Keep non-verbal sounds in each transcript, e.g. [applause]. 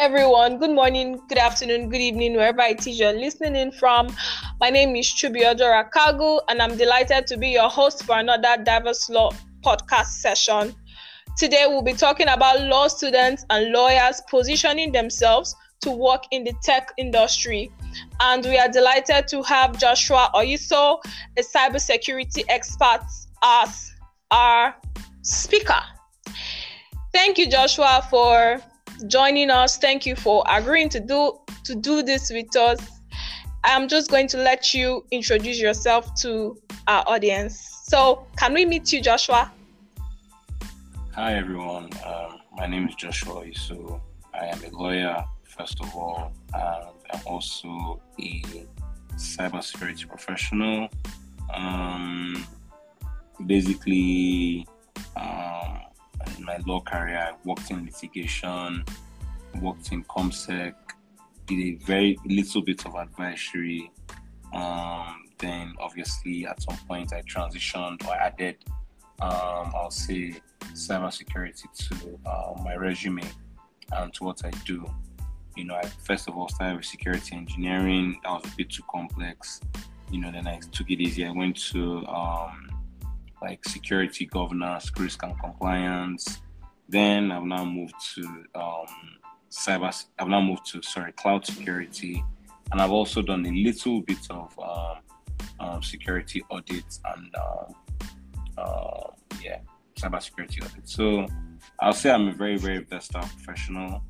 everyone. Good morning, good afternoon, good evening, wherever it is you're listening in from. My name is Chubi Odora Kagu, and I'm delighted to be your host for another Diverse Law podcast session. Today, we'll be talking about law students and lawyers positioning themselves to work in the tech industry. And we are delighted to have Joshua Oyitso, a cybersecurity expert, as our speaker. Thank you, Joshua, for joining us. Thank you for agreeing to do to do this with us. I'm just going to let you introduce yourself to our audience. So, can we meet you, Joshua? Hi, everyone. Um, my name is Joshua So, I am a lawyer, first of all, and I'm also a cybersecurity professional. Um, basically, um, in my law career, I worked in litigation, worked in ComSec, did a very little bit of advisory. Um, then, obviously, at some point, I transitioned or added, um, I'll say, cybersecurity to uh, my resume and to what I do. You know, I first of all started with security engineering. That was a bit too complex. You know, then I took it easy. I went to um, like security governance, risk and compliance. Then I've now moved to um, cyber. I've now moved to sorry cloud security, and I've also done a little bit of um, um, security audits and um, uh, yeah, cyber security audit. So I'll say I'm a very very versatile professional.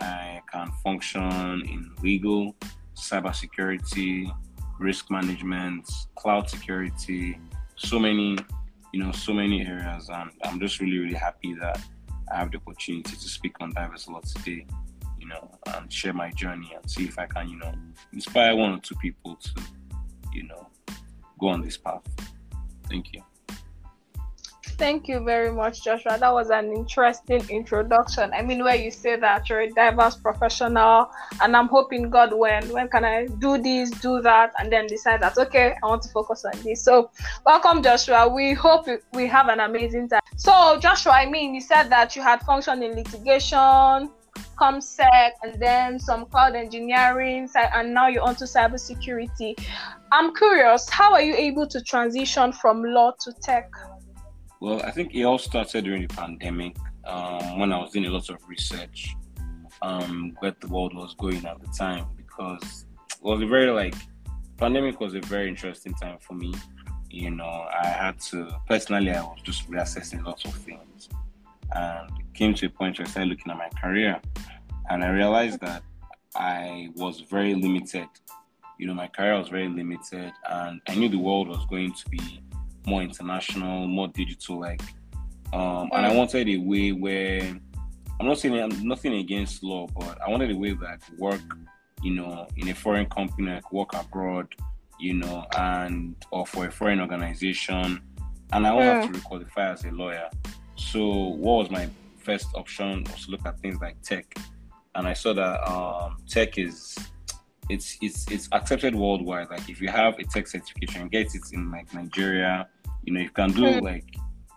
I can function in legal, cyber security, risk management, cloud security, so many you know, so many areas. And I'm just really, really happy that I have the opportunity to speak on Diverse Law today, you know, and share my journey and see if I can, you know, inspire one or two people to, you know, go on this path. Thank you. Thank you very much, Joshua. That was an interesting introduction. I mean, where you say that you're a diverse professional, and I'm hoping God when when can I do this, do that, and then decide that okay, I want to focus on this. So, welcome, Joshua. We hope we have an amazing time. So, Joshua, I mean, you said that you had functioned in litigation, ComSec, and then some cloud engineering, and now you're onto cybersecurity. I'm curious, how are you able to transition from law to tech? Well, I think it all started during the pandemic um, when I was doing a lot of research um, where the world was going at the time because it was a very like pandemic was a very interesting time for me. You know, I had to personally I was just reassessing lots of things and came to a point where I started looking at my career and I realized that I was very limited. You know, my career was very limited and I knew the world was going to be more international, more digital like. Um, and I wanted a way where I'm not saying I'm nothing against law, but I wanted a way that I could work, you know, in a foreign company, could work abroad, you know, and or for a foreign organization. And I won't have to requalify as a lawyer. So what was my first option was to look at things like tech. And I saw that um, tech is it's it's it's accepted worldwide. Like if you have a tech certification, get it in like Nigeria, you know, you can do hmm. like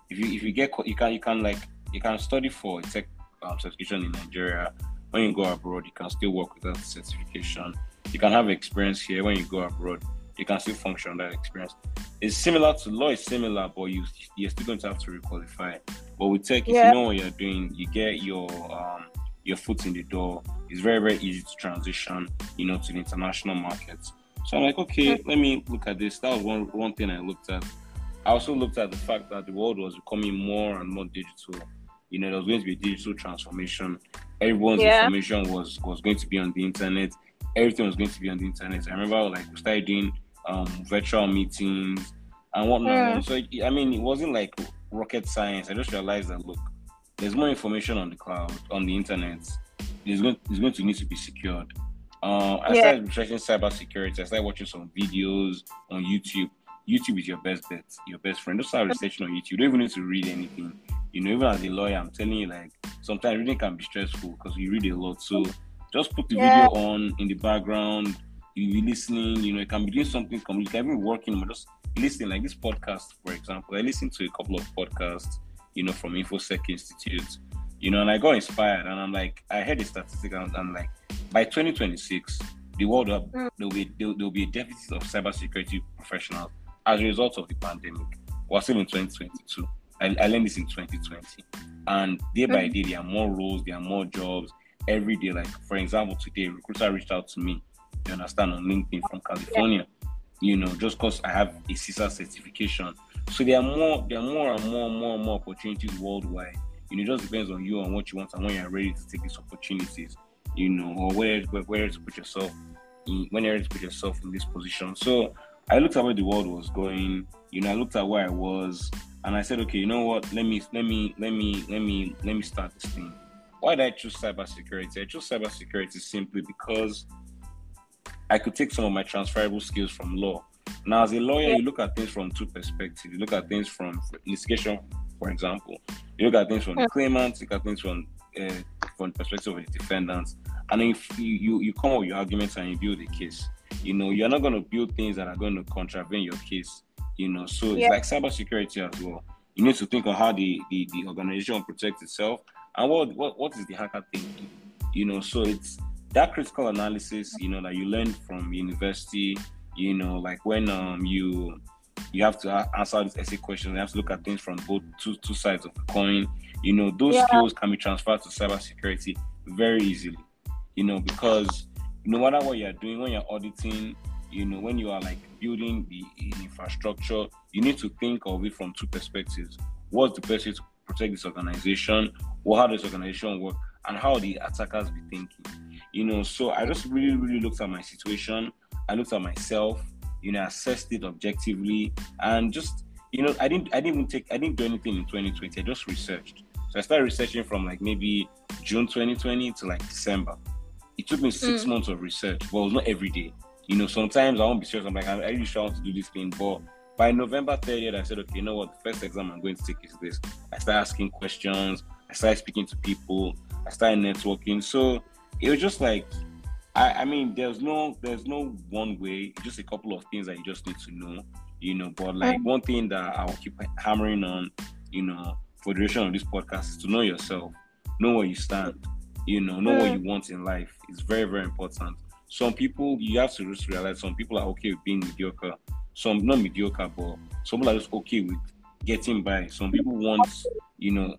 if you if you get you can you can like you can study for a tech um, certification in Nigeria. When you go abroad, you can still work without certification. You can have experience here. When you go abroad, you can still function on that experience. It's similar to law. It's similar, but you you're still going to have to requalify. But with tech, yeah. if you know what you're doing, you get your um, your foot in the door. It's very very easy to transition, you know, to the international markets. So I'm like, okay, hmm. let me look at this. That was one one thing I looked at. I also looked at the fact that the world was becoming more and more digital. You know, there was going to be digital transformation. Everyone's yeah. information was was going to be on the internet. Everything was going to be on the internet. I remember like we started doing um, virtual meetings and whatnot. Yeah. So I mean, it wasn't like rocket science. I just realized that look, there's more information on the cloud, on the internet. It's going, it's going to need to be secured. Uh, I yeah. started researching cybersecurity. I started watching some videos on YouTube YouTube is your best bet, your best friend. Just start researching on YouTube. You don't even need to read anything. You know, even as a lawyer, I'm telling you, like sometimes reading can be stressful because you read a lot. So just put the yeah. video on in the background. You be listening. You know, you can be doing something. You can be working, but just listening. Like this podcast, for example, I listen to a couple of podcasts. You know, from InfoSec Institute. You know, and I got inspired, and I'm like, I heard the statistic, and I'm like, by 2026, the world up, mm. there'll be there'll, there'll be a deficit of cybersecurity professionals as a result of the pandemic. We're still in 2022. I, I learned this in 2020, and day by mm. day, there are more roles, there are more jobs every day. Like for example, today, recruiter reached out to me. You understand on LinkedIn from California. You know, just because I have a CISA certification. So there are more, there are more and more and more and more opportunities worldwide. You know, it just depends on you and what you want and when you're ready to take these opportunities. You know, or where where, where to put yourself in, when you're ready to put yourself in this position. So I looked at where the world was going. You know, I looked at where I was, and I said, okay, you know what? Let me let me let me let me let me start this thing. Why did I choose cybersecurity? I chose cybersecurity simply because I could take some of my transferable skills from law. Now, as a lawyer, you look at things from two perspectives. You look at things from litigation, for example. You look at things from the claimants. You look at things from uh, from the perspective of the defendants. And if you, you, you come up with your arguments and you build a case, you know, you're not going to build things that are going to contravene your case, you know. So yeah. it's like cybersecurity as well. You need to think of how the, the, the organization protects itself and what, what what is the hacker thinking you know so it's that critical analysis you know that you learn from university you know like when um you you have to answer this essay question you have to look at things from both two two sides of the coin you know those yeah. skills can be transferred to cybersecurity very easily you know because no matter what you're doing when you're auditing you know when you are like building the infrastructure you need to think of it from two perspectives what's the best way to protect this organization, or how this organization work, and how the attackers be thinking. You know, so I just really, really looked at my situation. I looked at myself, you know, assessed it objectively, and just, you know, I didn't, I didn't even take, I didn't do anything in 2020. I just researched. So I started researching from like maybe June 2020 to like December. It took me six mm. months of research, but it was not every day. You know, sometimes I won't be serious. I'm like, I really sure I want to do this thing, but by November 30th, I said, okay, you know what? The first exam I'm going to take is this. I started asking questions. I started speaking to people. I started networking. So it was just like, I, I mean, there's no, there's no one way. Just a couple of things that you just need to know, you know. But like mm. one thing that I'll keep hammering on, you know, for the duration of this podcast is to know yourself, know where you stand, you know, know what mm. you want in life. It's very, very important. Some people, you have to just realize some people are okay with being mediocre some not mediocre, but some people are just okay with getting by. Some people want, you know,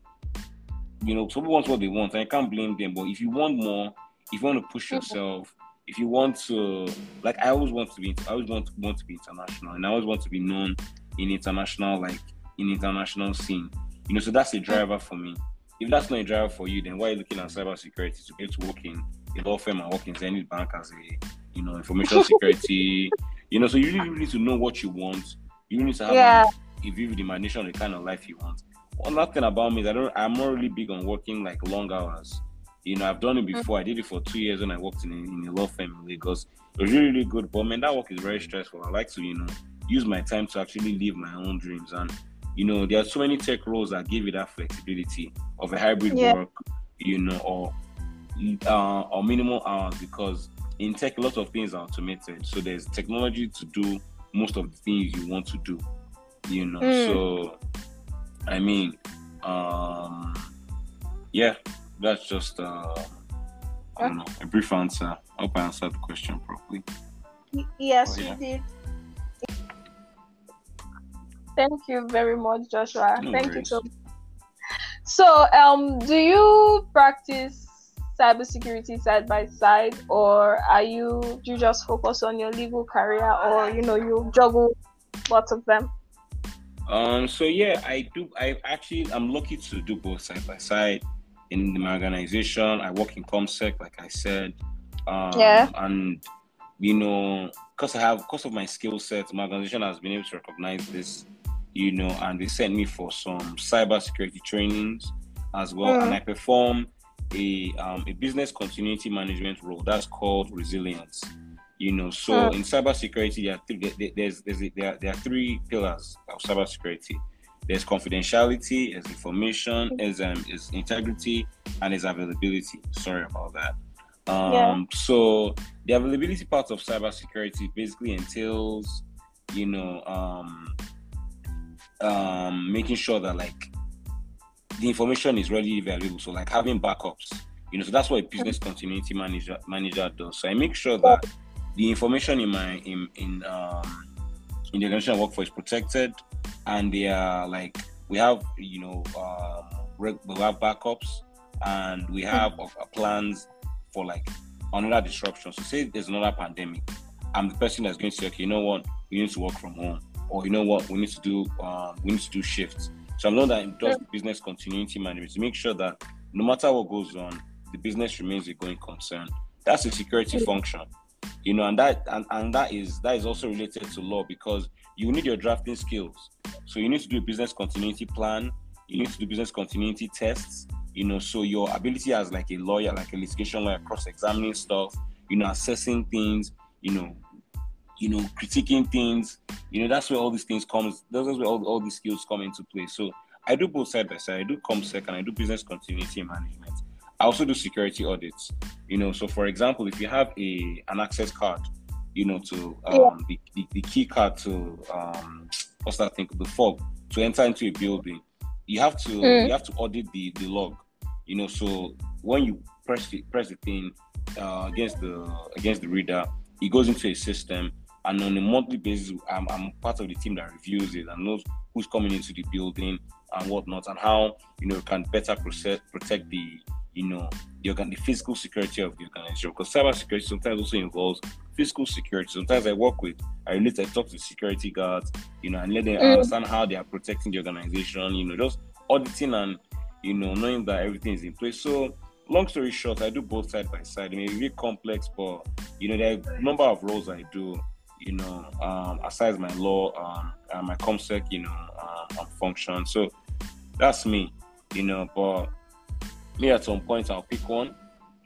you know, some people want what they want. I can't blame them. But if you want more, if you want to push yourself, if you want to, like, I always want to be, I always want to want to be international, and I always want to be known in international, like, in international scene. You know, so that's a driver for me. If that's not a driver for you, then why are you looking at cybersecurity to get to work in a law firm and work in Zenith Bank as a, you know, information [laughs] security you know, so you really, need to know what you want. You need to have yeah. a vivid imagination of the kind of life you want. One last thing about me is I don't I'm not really big on working like long hours. You know, I've done it before. I did it for two years when I worked in a, in a law firm in Lagos. It was really, really good. But man, that work is very stressful. I like to, you know, use my time to actually live my own dreams. And, you know, there are so many tech roles that give you that flexibility of a hybrid yeah. work, you know, or uh, or minimal hours because in tech, a lot of things are automated. So there's technology to do most of the things you want to do. You know, mm. so I mean, um, yeah, that's just uh, I don't know a brief answer. I hope I answered the question properly. Yes, oh, yeah. you did. Thank you very much, Joshua. No Thank worries. you so. Much. So, um, do you practice cybersecurity side by side, or are you do you just focus on your legal career, or you know you juggle lots of them? Um. So yeah, I do. I actually I'm lucky to do both side by side. In my organization, I work in ComSec, like I said. Um, yeah. And you know, because I have because of my skill set, my organization has been able to recognize this. You know, and they sent me for some cybersecurity trainings as well, mm. and I perform a um, a business continuity management role that's called resilience. You know, so in cybersecurity, there are three, there's, there's there, are, there are three pillars of cybersecurity. There's confidentiality, there's information, there's um, is integrity, and there's availability. Sorry about that. Um, yeah. So the availability part of cybersecurity basically entails, you know, um, um, making sure that like the information is readily available. So like having backups, you know, so that's what a business continuity manager manager does. So I make sure that the information in my in in um in the organization I work for is protected, and they are like we have you know um, we have backups and we have mm-hmm. plans for like another disruption. So say there's another pandemic, I'm the person that's going to say, okay, you know what, we need to work from home, or you know what, we need to do um, we need to do shifts. So I'm not that does business continuity management to make sure that no matter what goes on, the business remains a going concern. That's a security function, you know, and that and, and that is that is also related to law because you need your drafting skills. So you need to do a business continuity plan. You need to do business continuity tests. You know, so your ability as like a lawyer, like a litigation lawyer, cross-examining stuff, you know, assessing things, you know, you know, critiquing things, you know, that's where all these things comes. That's where all, all these skills come into play. So I do both side by side. I do ComSec and I do business continuity management. I also do security audits. You know, so for example, if you have a an access card, you know, to um, the, the, the, key card to um, what's that thing, the fob to enter into a building, you have to mm. you have to audit the the log. You know, so when you press the press the thing uh, against the against the reader, it goes into a system, and on a monthly basis, I'm, I'm part of the team that reviews it and knows who's coming into the building and whatnot, and how you know can better protect protect the you know the, the physical security of the organization because cyber security sometimes also involves physical security. Sometimes I work with, I relate, I talk to security guards, you know, and let them mm. understand how they are protecting the organization, you know, just auditing and, you know, knowing that everything is in place. So, long story short, I do both side by side. I mean, it's really complex, but, you know, there are a number of roles I do, you know, um, aside my law, um, and my ComSec, you know, um, function. So, that's me, you know, but me at some point I'll pick one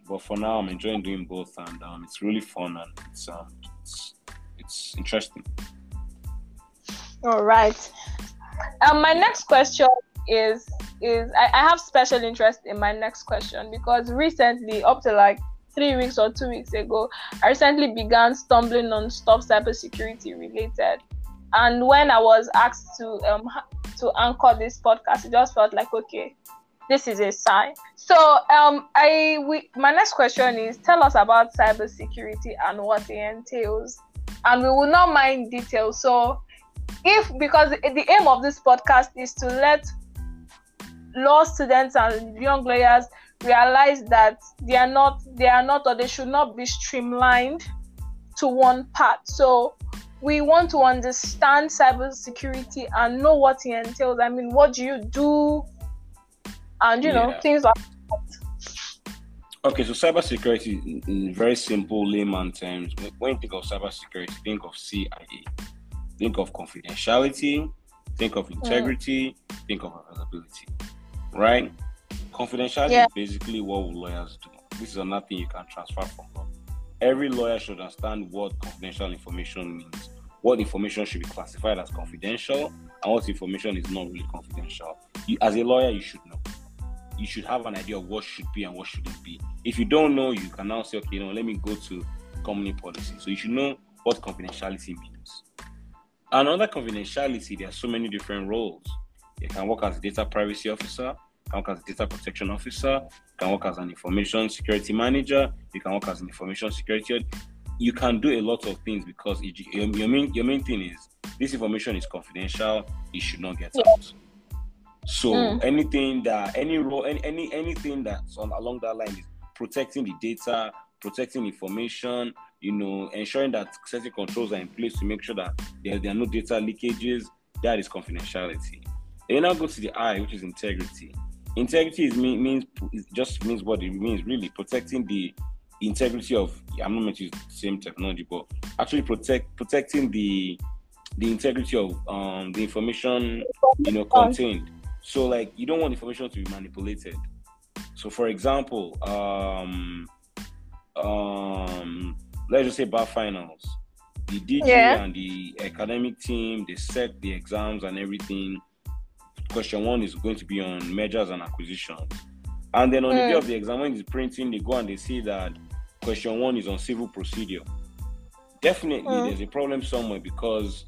but for now, I'm enjoying doing both, and um, it's really fun and it's um, it's, it's interesting. All right. Um, my next question is is I, I have special interest in my next question because recently, up to like three weeks or two weeks ago, I recently began stumbling on stuff cybersecurity related. And when I was asked to um to anchor this podcast, it just felt like okay, this is a sign. So, um, I we my next question is: tell us about cybersecurity and what it entails, and we will not mind details. So, if because the aim of this podcast is to let law students and young lawyers realize that they are not they are not or they should not be streamlined to one part. So we want to understand cybersecurity and know what it entails. I mean, what do you do? and you know things like that. Okay, so cybersecurity, in, in very simple layman terms, when you think of cybersecurity, think of CIA, think of confidentiality, think of integrity, mm. think of availability, right? Confidentiality yeah. is basically what lawyers do. This is another thing you can transfer from law. Every lawyer should understand what confidential information means, what information should be classified as confidential, and what information is not really confidential. You, as a lawyer, you should know you should have an idea of what should be and what shouldn't be. If you don't know, you can now say, okay, you know, let me go to company policy. So you should know what confidentiality means. Another confidentiality, there are so many different roles. You can work as a data privacy officer, can work as a data protection officer, you can work as an information security manager, you can work as an information security. You can do a lot of things because your, main, your main thing is this information is confidential, it should not get out. So mm. anything that any role any, any anything that's on along that line is protecting the data, protecting information, you know, ensuring that certain controls are in place to make sure that there, there are no data leakages. That is confidentiality. And now go to the I, which is integrity. Integrity is mean, means just means what it means really protecting the integrity of I'm not meant to use the same technology, but actually protect protecting the the integrity of um the information you know contained. So like you don't want information to be manipulated. So for example, um, um, let's just say bar finals. The DG yeah. and the academic team they set the exams and everything. Question one is going to be on mergers and acquisitions. And then on mm. the day hmm. of the exam, when it's printing, they go and they see that question one is on civil procedure. Definitely, mm. there's a problem somewhere because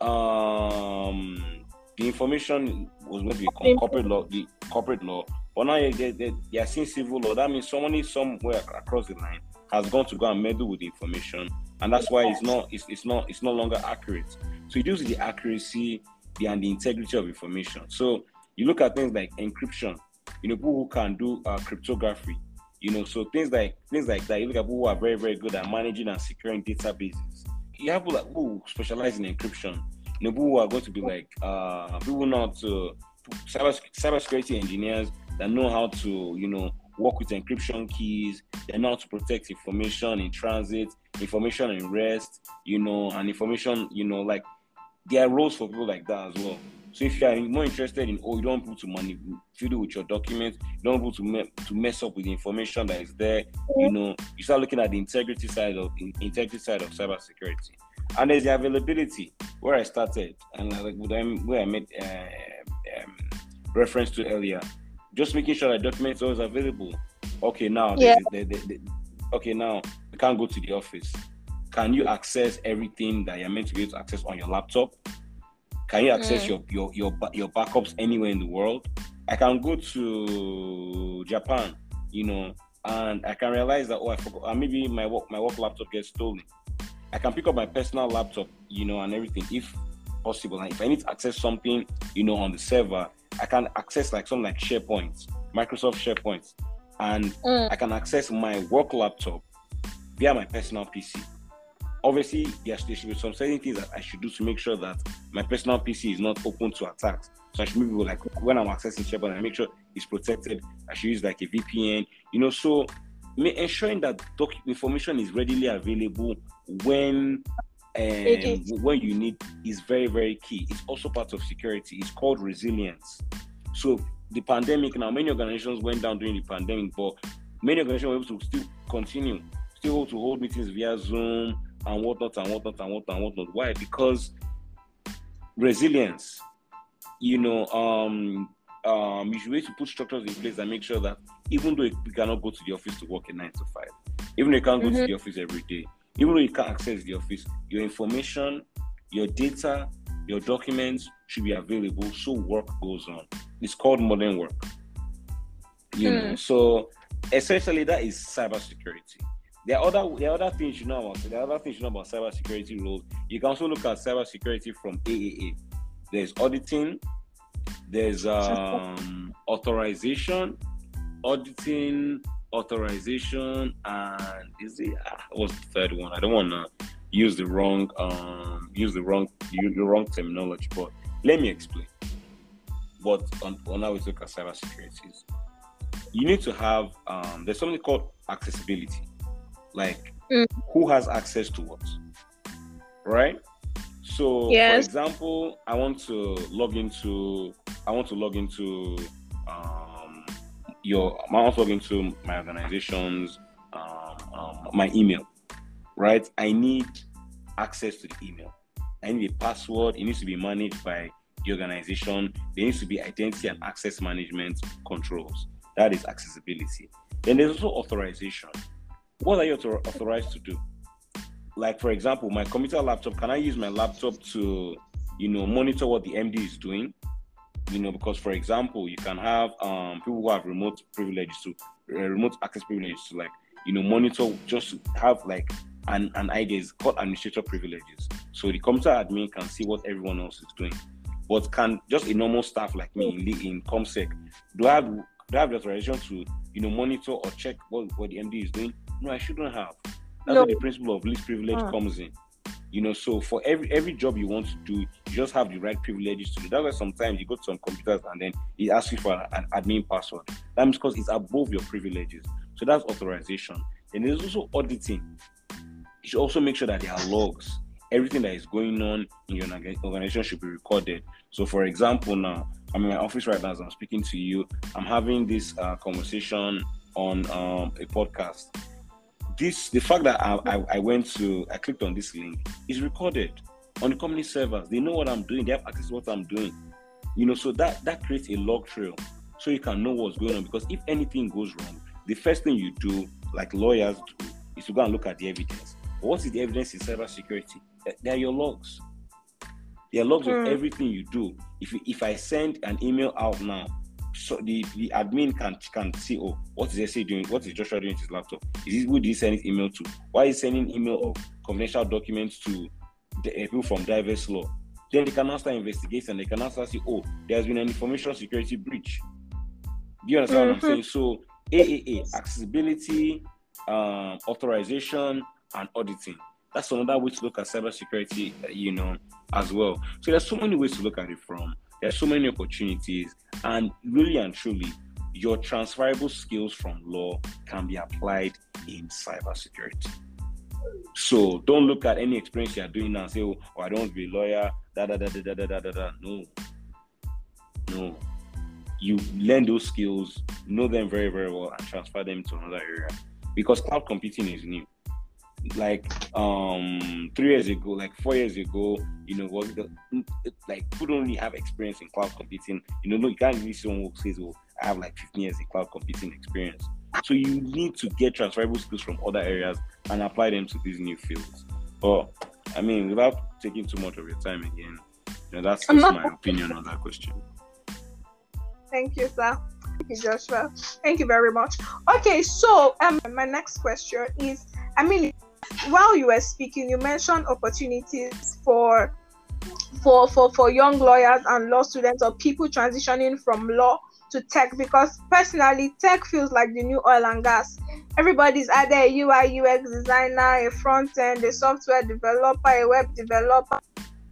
um, the information was going to be corporate law, the corporate law. But now they, they, they are seeing civil law. That means someone is somewhere across the line has gone to go and meddle with the information, and that's why it's not it's, it's not it's no longer accurate. So it deals the accuracy and the integrity of information. So you look at things like encryption. You know, people who can do uh, cryptography. You know, so things like things like that. You look at people who are very very good at managing and securing databases. You have people who specialize in encryption. You know, people who are going to be like uh, people not to cyber cybersecurity engineers that know how to you know work with encryption keys. They know how to protect information in transit, information in rest, you know, and information, you know, like there are roles for people like that as well. So if you are more interested in, oh, you don't want to manipulate with your documents, you don't want to me- to mess up with the information that is there, you know, you start looking at the integrity side of the integrity side of cybersecurity. And there's the availability where I started and like where I made uh, um, reference to earlier just making sure that documents are always available. Okay, now, yeah. the, the, the, okay, now you can't go to the office. Can you access everything that you're meant to be able to access on your laptop? Can you access mm. your, your your your backups anywhere in the world? I can go to Japan, you know, and I can realize that oh I forgot, uh, maybe my work my work laptop gets stolen. I can pick up my personal laptop, you know, and everything if possible. And if I need to access something, you know, on the server, I can access like something like SharePoint, Microsoft SharePoint, and mm. I can access my work laptop via my personal PC. Obviously, yes, there should be some certain things that I should do to make sure that my personal PC is not open to attacks. So I should maybe like when I'm accessing SharePoint, I make sure it's protected. I should use like a VPN, you know. So ensuring that doc- information is readily available when um, and when you need is very very key it's also part of security it's called resilience so the pandemic now many organizations went down during the pandemic but many organizations were able to still continue still able to hold meetings via zoom and whatnot and whatnot and whatnot and whatnot why because resilience you know um um you should be able to put structures in place and make sure that even though we cannot go to the office to work a nine to five even though you can't mm-hmm. go to mm-hmm. the office every day even though you can't access the office, your information, your data, your documents should be available so work goes on. It's called modern work. You know, hmm. so essentially that is cybersecurity. There are other there are other things you know about there are other things you know about cybersecurity rules. You can also look at cybersecurity from AAA. There's auditing, there's um, authorization, auditing, authorization and is it uh, what's the third one? I don't want to use the wrong um use the wrong use the wrong terminology, but let me explain. What on, on how we look at cybersecurity you need to have um there's something called accessibility, like mm. who has access to what, right? So, yes. for example, I want to log into I want to log into um, your also going to my organization's um, um, my email, right? I need access to the email. I need a password. It needs to be managed by the organization. There needs to be identity and access management controls. That is accessibility. Then there's also authorization. What are you authorized to do? Like for example, my computer laptop. Can I use my laptop to, you know, monitor what the MD is doing? you know, because for example, you can have um, people who have remote privileges to uh, remote access privileges to like you know monitor just have like an, an idea is called administrator privileges. So the computer admin can see what everyone else is doing. But can just a normal staff like me in, in ComSec do I have do I have the authorization to you know monitor or check what, what the MD is doing? No, I shouldn't have. That's no. where the principle of least privilege uh. comes in you know so for every every job you want to do you just have the right privileges to do that's why sometimes you go to some computers and then it asks you for an admin password that means because it's above your privileges so that's authorization and there's also auditing you should also make sure that there are logs everything that is going on in your organization should be recorded so for example now i'm in my office right now as i'm speaking to you i'm having this uh, conversation on um, a podcast this the fact that I, I, I, went to I clicked on this link is recorded on the company servers. They know what I'm doing. They have access to what I'm doing. You know, so that that creates a log trail, so you can know what's going on. Because if anything goes wrong, the first thing you do, like lawyers do, is to go and look at the evidence. But what is the evidence in cybersecurity? They are your logs. They are logs mm. of everything you do. If if I send an email out now, so the, the admin can can see, oh, what is SA doing? What is Joshua doing to his laptop? Is this who did he send his email to? Why is sending email of confidential documents to the uh, people from diverse law? Then they can now start investigating. They can start say, oh, there's been an information security breach. Do you understand mm-hmm. what I'm mm-hmm. saying? So AAA, accessibility, um, authorization, and auditing. That's another way to look at cybersecurity, uh, you know, as well. So there's so many ways to look at it from. There's so many opportunities, and really and truly, your transferable skills from law can be applied in cybersecurity. So don't look at any experience you are doing now and say, oh, oh I don't be a lawyer, da da da da da da da da. No. No. You learn those skills, know them very, very well, and transfer them to another area. Because cloud computing is new like um three years ago, like four years ago, you know, was the, like people don't really have experience in cloud computing. You know, no, you can't really see someone who says, "Oh, I have like 15 years in cloud computing experience." So you need to get transferable skills from other areas and apply them to these new fields. But I mean, without taking too much of your time again, you know, that's just my opinion on that question. Thank you, sir. Thank you, Joshua. Thank you very much. Okay, so um, my next question is, I mean, while you were speaking, you mentioned opportunities for for for for young lawyers and law students or people transitioning from law to tech because personally tech feels like the new oil and gas. Everybody's either a ui ux designer a front end a software developer a web developer.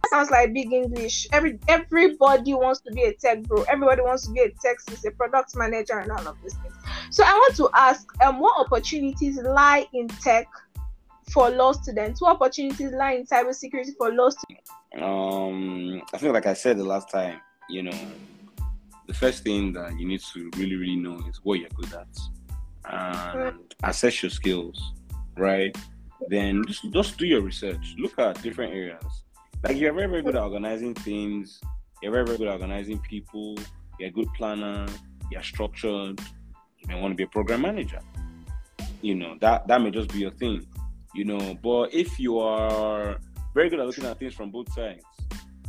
Sounds like big english. Every everybody wants to be a tech bro. Everybody wants to be a tech is a product manager and all of these things. So i want to ask um what opportunities lie in tech for law students? What opportunities lie in cybersecurity for law students? Um, I think, like I said the last time, you know, the first thing that you need to really, really know is what you're good at and assess your skills, right? Then just, just do your research. Look at different areas. Like you're very, very good at organizing things. You're very, very good at organizing people. You're a good planner. You're structured. You may want to be a program manager. You know that that may just be your thing you know. But if you are very good at looking at things from both sides,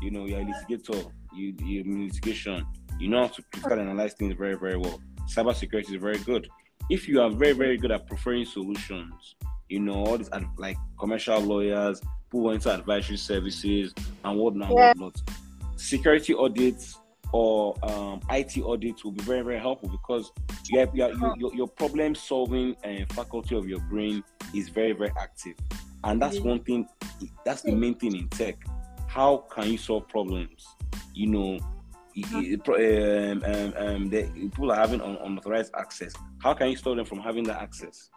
you know, you're a litigator, you you litigation, you know how to critically analyze things very, very well. Cybersecurity is very good. If you are very, very good at preferring solutions, you know, all these like commercial lawyers who went to advisory services and whatnot, yeah. whatnot. Security audits or um, IT audits will be very, very helpful because you have, you have, your, your problem solving uh, faculty of your brain is very, very active. And that's one thing, that's the main thing in tech. How can you solve problems? You know, um, um, um, the people are having un- unauthorized access. How can you stop them from having that access?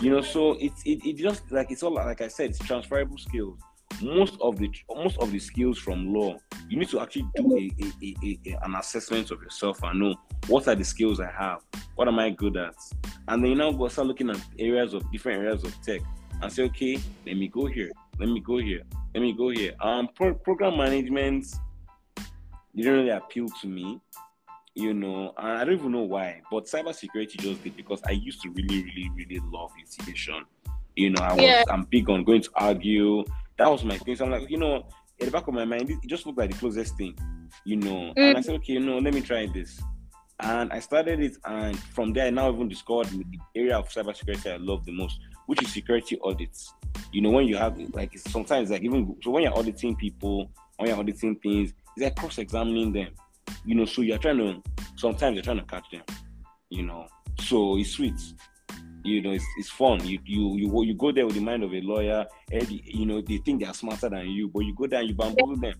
You know, so it's it, it just like it's all like I said, it's transferable skills most of the most of the skills from law you need to actually do a, a, a, a, an assessment of yourself and know what are the skills i have what am i good at? And then you now go start looking at areas of different areas of tech and say okay let me go here let me go here let me go here. Um pro- program management didn't really appeal to me you know i don't even know why but cybersecurity just did because i used to really really really love litigation you know i was yeah. i'm big on going to argue that was my thing. So I'm like, you know, in the back of my mind, it just looked like the closest thing, you know. Mm. And I said, okay, you know, let me try this. And I started it, and from there, I now even discovered the area of cybersecurity I love the most, which is security audits. You know, when you have like sometimes like even so when you're auditing people, when you're auditing things, it's like cross-examining them. You know, so you're trying to sometimes you're trying to catch them. You know, so it's sweet you know, it's, it's fun. You you you you go there with the mind of a lawyer, and you know they think they are smarter than you, but you go there and you bamboozle them,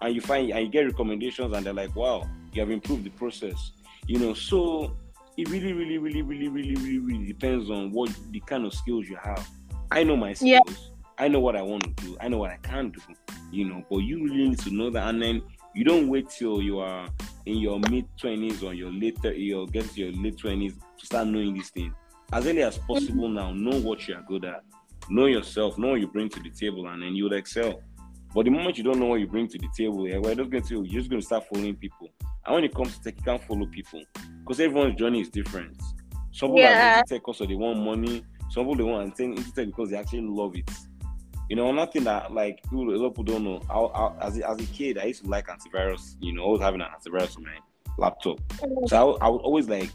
and you find and you get recommendations, and they're like, "Wow, you have improved the process." You know, so it really, really, really, really, really, really, really depends on what the kind of skills you have. I know my skills. Yeah. I know what I want to do. I know what I can do. You know, but you really need to know that, and then you don't wait till you are in your mid twenties or your later, you get to your late twenties to start knowing these things as early as possible mm-hmm. now, know what you are good at, know yourself, know what you bring to the table, and then you'll excel. But the moment you don't know what you bring to the table, yeah, we're just going to you're just going to start following people. And when it comes to tech, you can't follow people because everyone's journey is different. Some people yeah. are tech because they want money. Some people they want to into tech because they actually love it. You know, nothing that like people, a lot of people don't know. I, I, as a, as a kid, I used to like antivirus. You know, always having an antivirus on my laptop. So I, I would always like.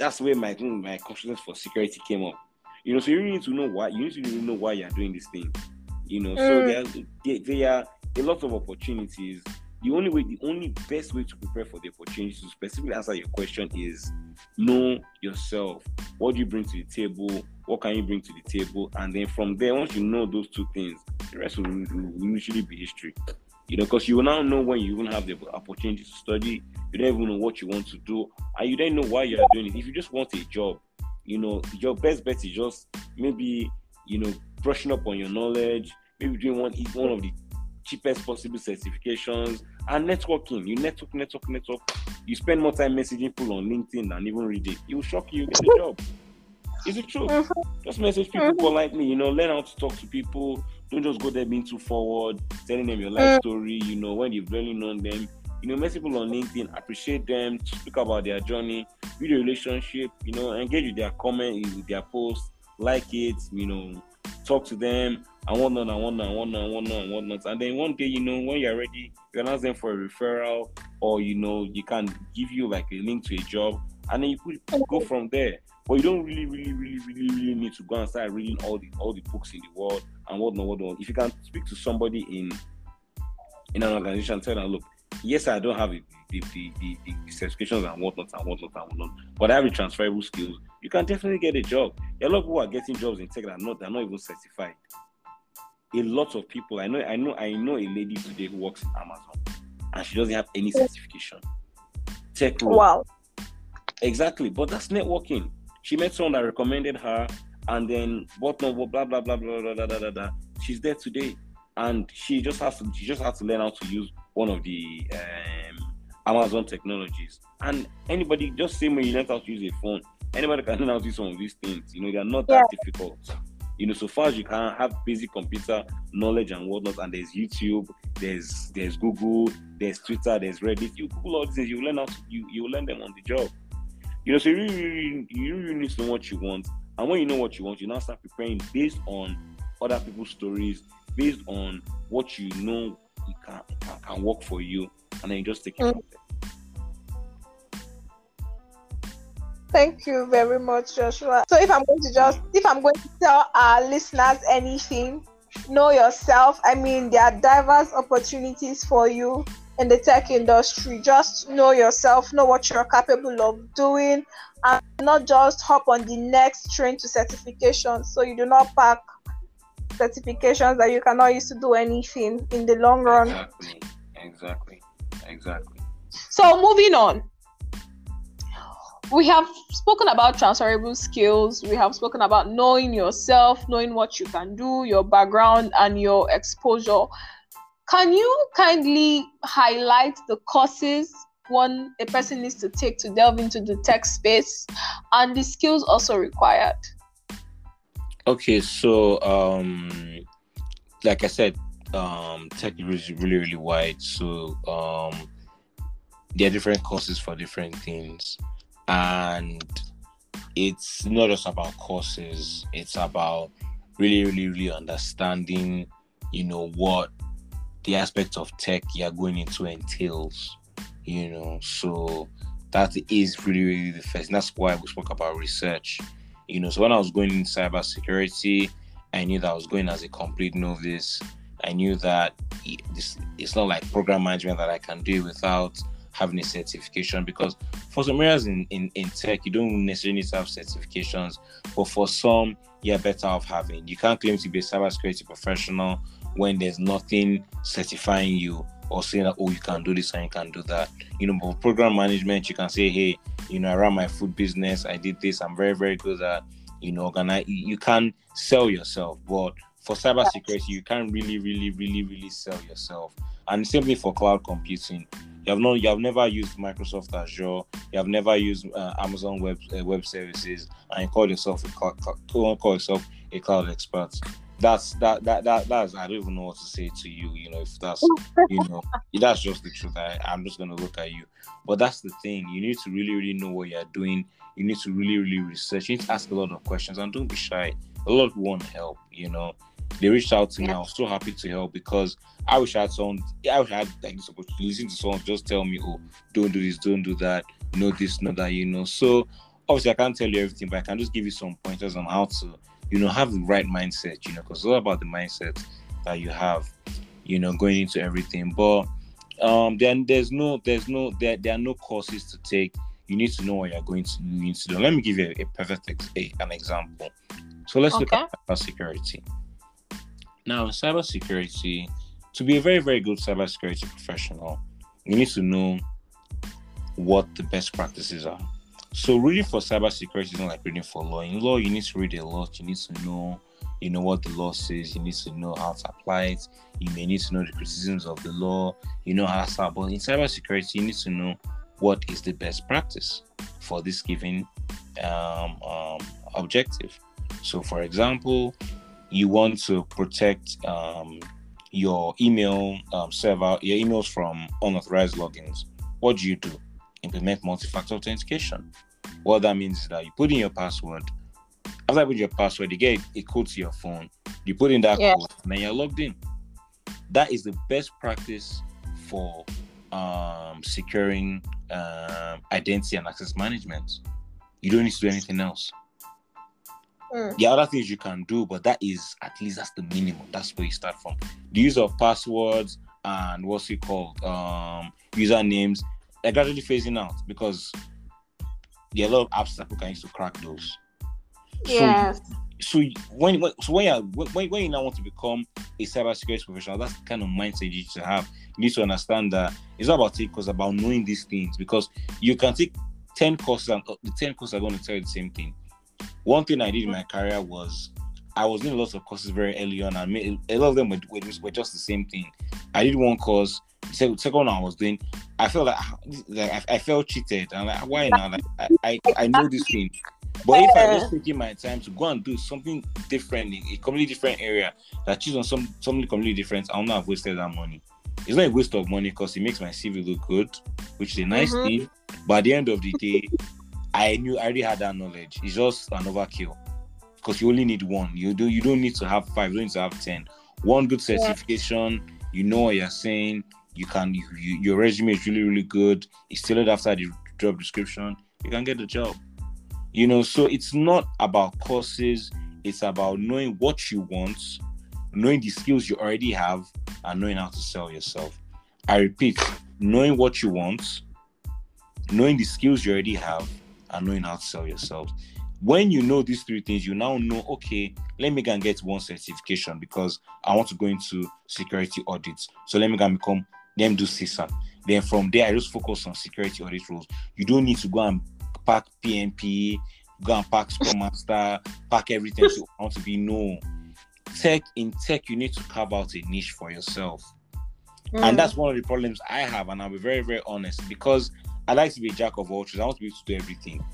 That's where my my consciousness for security came up. You know, so you need to know why. You need to really know why you're doing this thing. You know, so mm. there, there, there are a lot of opportunities the only way, the only best way to prepare for the opportunity to specifically answer your question is know yourself. What do you bring to the table? What can you bring to the table? And then from there, once you know those two things, the rest will, will usually be history. You know, because you will now know when you even have the opportunity to study. You don't even know what you want to do, and you don't know why you are doing it. If you just want a job, you know, your best bet is just maybe you know brushing up on your knowledge, maybe doing one one of the cheapest possible certifications and networking. You network, network, network. You spend more time messaging people on LinkedIn than even reading. It will shock you. Get a job. It's the truth. Mm-hmm. Just message people mm-hmm. politely. You know, learn how to talk to people. Don't just go there being too forward, telling them your life mm-hmm. story. You know, when you've really known them. You know, message people on LinkedIn, appreciate them, speak about their journey, build a relationship. You know, engage with their comment, with their posts, like it. You know, talk to them and whatnot and whatnot and whatnot and whatnot and whatnot. And then one day, you know, when you're ready, you can ask them for a referral or you know, you can give you like a link to a job and then you put, go from there. But you don't really, really, really, really, really need to go and start reading all the all the books in the world and whatnot, whatnot. If you can speak to somebody in in an organization, tell them, look, yes, I don't have the, the, the, the, the certifications and whatnot and whatnot and whatnot, but I have the transferable skills. You can definitely get a job. A lot of people are getting jobs in tech that are not, they're not even certified a lot of people. I know, I know, I know a lady today who works in Amazon, and she doesn't have any certification. Tech role. Wow. Exactly, but that's networking. She met someone that recommended her, and then what? No, blah blah blah blah blah blah blah blah. blah. She's there today, and she just has to. She just has to learn how to use one of the um, Amazon technologies. And anybody, just same way you learn how to use a phone, anybody can [laughs] learn how to use some of these things. You know, they are not that difficult you know, so far as you can have basic computer knowledge and whatnot, and there's YouTube, there's there's Google, there's Twitter, there's Reddit. You Google all these things, you learn how to you you learn them on the job. You know, so you really, you really need to know what you want, and when you know what you want, you now start preparing based on other people's stories, based on what you know you can can, can work for you, and then you just take it mm. Thank you very much, Joshua. So if I'm going to just if I'm going to tell our listeners anything, know yourself. I mean, there are diverse opportunities for you in the tech industry. Just know yourself, know what you're capable of doing, and not just hop on the next train to certification. So you do not pack certifications that you cannot use to do anything in the long run. Exactly. Exactly. Exactly. So moving on we have spoken about transferable skills. We have spoken about knowing yourself, knowing what you can do, your background, and your exposure. Can you kindly highlight the courses one a person needs to take to delve into the tech space and the skills also required? Okay, so um, like I said, um, tech is really really wide. So um, there are different courses for different things and it's not just about courses it's about really really really understanding you know what the aspect of tech you're going into entails you know so that is really really the first and that's why we spoke about research you know so when i was going in cybersecurity i knew that i was going as a complete novice i knew that it's not like program management that i can do without having a certification because for some areas in, in, in tech, you don't necessarily need to have certifications, but for some, you're better off having. You can't claim to be a cybersecurity professional when there's nothing certifying you or saying that, oh, you can do this and you can do that. You know, for program management, you can say, hey, you know, I run my food business, I did this, I'm very, very good at, you know, organize. You can sell yourself, but for cybersecurity, you can't really, really, really, really sell yourself. And simply for cloud computing, you have not, you have never used Microsoft Azure, you have never used uh, Amazon Web uh, Web Services, and you call yourself a cloud, call yourself a cloud expert. That's that that that that's I don't even know what to say to you. You know, if that's you [laughs] know, that's just the truth. I, I'm just gonna look at you. But that's the thing. You need to really, really know what you're doing. You need to really, really research. You need to ask a lot of questions and don't be shy. A lot of people want help. You know, They reached out to me. I was so happy to help because I wish I had someone. I wish I had like this opportunity to listen to someone just tell me, "Oh, don't do this, don't do that, know this, know that," you know. So obviously, I can't tell you everything, but I can just give you some pointers on how to, you know, have the right mindset, you know, because it's all about the mindset that you have, you know, going into everything. But um, then there's no, there's no, there, there are no courses to take. You need to know what you're going to you need to do. Let me give you a, a perfect ex- a, an example. So let's look Okay. at cybersecurity. Now, cybersecurity, to be a very, very good cybersecurity professional, you need to know what the best practices are. So reading for cybersecurity is not like reading for law. In law, you need to read a lot. You need to know, you know, what the law says. You need to know how to apply it. You may need to know the criticisms of the law. You know how to. But in cybersecurity, you need to know what is the best practice for this given um, um, objective. So, for example, you want to protect um, your email um, server, your emails from unauthorized logins. What do you do? Implement multi-factor authentication. What that means is that you put in your password. After you put your password, you get a code to your phone. You put in that Yeah. code, and then you're logged in. That is the best practice for um, securing um, identity and access management. You don't need to do anything else. Mm. The other things you can do, but that is at least that's the minimum. That's where you start from. The use of passwords and what's it called? Um, usernames. They're gradually phasing out because there are a lot of apps that people can use to crack those. So- Yes. So, when, when so when you when, when you now want to become a cybersecurity professional, that's the kind of mindset you need to have. You need to understand that it's not about it, it's about knowing these things because you can take 10 courses and uh, the 10 courses are going to tell you the same thing. One thing I did in my career was I was doing lots of courses very early on, and a lot of them were, were just the same thing. I did one course, second one I was doing, I felt like, like I, I felt cheated. And like, why now? Like, I, I, I know this thing. But if I was taking my time to go and do something different in a completely different area, that choose on some something completely different, I'll not have wasted that money. It's not a waste of money because it makes my CV look good, which is a nice Mhm. thing. But at the end of the day, I knew I already had that knowledge. It's just an overkill because you only need one. You do you don't need to have five. You don't need to have ten. One good Yeah. certification. You know what you're saying. You can. You, you, your resume is really really good. It's tailored after the job description. You can get the job. You know, so it's not about courses. It's about knowing what you want, knowing the skills you already have, and knowing how to sell yourself. I repeat, knowing what you want, knowing the skills you already have, and knowing how to sell yourself. When you know these three things, you now know, okay, let me go and get one certification because I want to go into security audits. So let me go and become, me do CISA. Then from there, I just focus on security audit rules. You don't need to go and pack PMP, go and pack Scrum [laughs] Master, pack everything. So I want to be no. Tech in tech, you need to carve out a niche for yourself. Mm. And that's one of the problems I have, and I'll be very, very honest because I like to be a jack of all trades. I want to be able to do everything.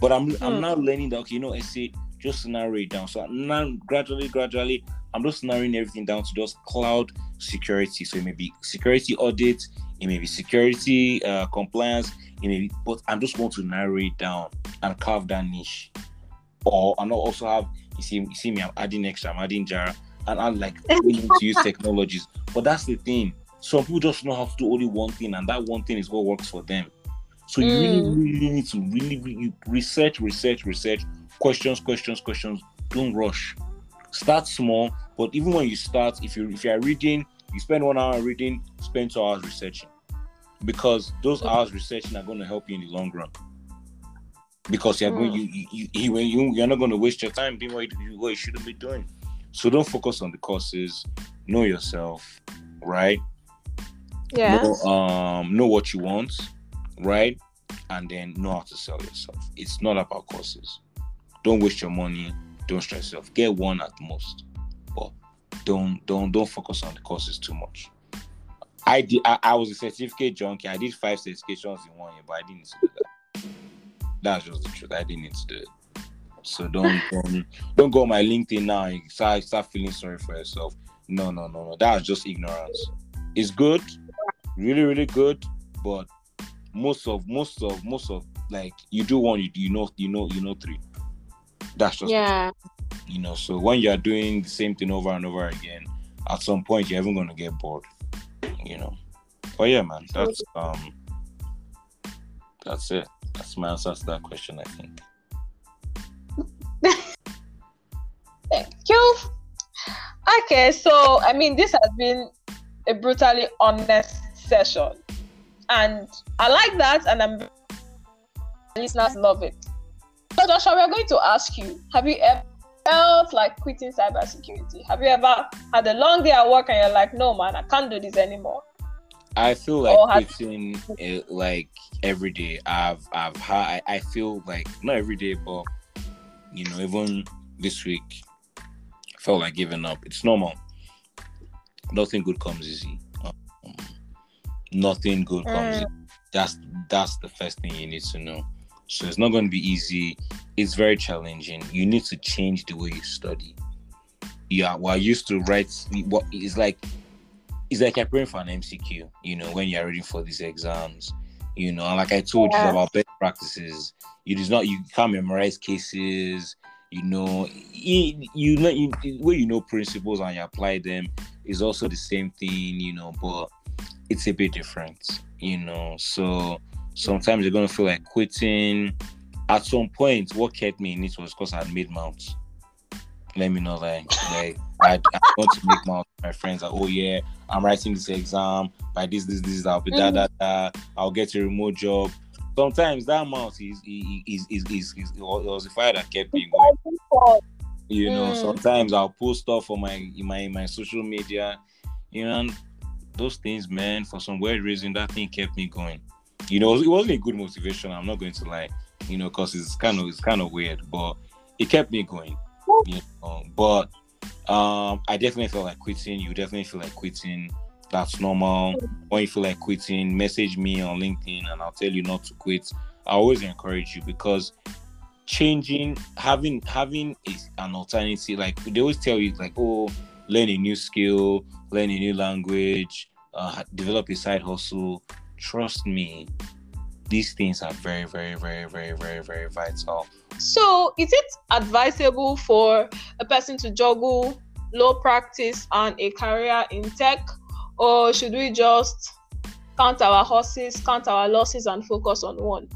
But I'm I'm Hmm. now learning that okay, you know, I say just narrow it down. So now gradually, gradually, I'm just narrowing everything down to just cloud security. So it may be security audit, it may be security uh, compliance, it may be, but I'm just want to narrow it down and carve that niche. Or and also have you see you see me, I'm adding extra, I'm adding Jira, and I'm like willing to use [laughs] technologies. But that's the thing. Some people just know how to do only one thing, and that one thing is what works for them. So you really, Mm. really need to really, really research, research, research, questions, questions, questions. Don't rush. Start small, but even when you start, if you if you are reading, you spend one hour reading, spend two hours researching, because those hours researching are going to help you in the long run. Because you're going, Mm. you, you you, you, you you're not going to waste your time doing what you, what you shouldn't be doing. So don't focus on the courses. Know yourself, right? Yeah. know, um, know what you want, right? And then know how to sell yourself. It's not about courses. Don't waste your money. Don't stress yourself. Get one at most, but don't don't don't focus on the courses too much. I did. I, I was a certificate junkie. I did five certifications in one year, but I didn't do that. That's just the truth. I didn't need to do it. So don't don't, don't go on my LinkedIn now and start start feeling sorry for yourself. No, no, no, no. That's just ignorance. It's good, really, really good, but most of most of most of like you do one, you you know you know you know three. That's just yeah. You know, so when you are doing the same thing over and over again, at some point you're even gonna get bored. You know. But yeah, man, that's um that's it. That's my answer to that question, I think. Thank you. Okay, so I mean, this has been a brutally honest session, and I like that, and I'm listeners love it. Joshua, we're going to ask you: Have you ever felt like quitting cybersecurity? Have you ever had a long day at work and you're like, "No, man, I can't do this anymore"? I feel like quitting it, like every day. I've I've had. I, I feel like not every day, but you know, even this week, felt like giving up. It's normal. Nothing good comes easy. Um, nothing good comes. Mm. That's that's the first thing you need to know. So it's not going to be easy. It's very challenging. You need to change the way you study. Yeah, well, I used to write. What is like it's like preparing for an MCQ, you know, when you're reading for these exams, you know, and like I told yeah. you about best practices, you just not you can't memorize cases, you know, you, you know you, where you know principles and you apply them is also the same thing, you know, but it's a bit different, you know. So sometimes you're gonna feel like quitting. At some point, what kept me in it was because I made mounts. Let me know, like, like I, I want to make my my friends like, oh yeah, I'm writing this exam by this, this, this, I'll be mm-hmm. da da da. I'll get a remote job. Sometimes that amount is is is is, is, is it was the fire that kept me going. You know, mm. sometimes I'll post stuff on my in my in my social media, you know, those things, man. For some weird reason, that thing kept me going. You know, it wasn't a good motivation. I'm not going to lie, you know, because it's kind of it's kind of weird, but it kept me going. You know, but um, I definitely feel like quitting. You definitely feel like quitting. That's normal. When you feel like quitting, message me on LinkedIn and I'll tell you not to quit. I always encourage you because changing, having having is an alternative, like they always tell you, like, oh, learn a new skill, learn a new language, uh, develop a side hustle. Trust me, these things are very, very, very, very, very, very vital so, is it advisable for a person to juggle law practice and a career in tech, or should we just count our horses, count our losses, and focus on one?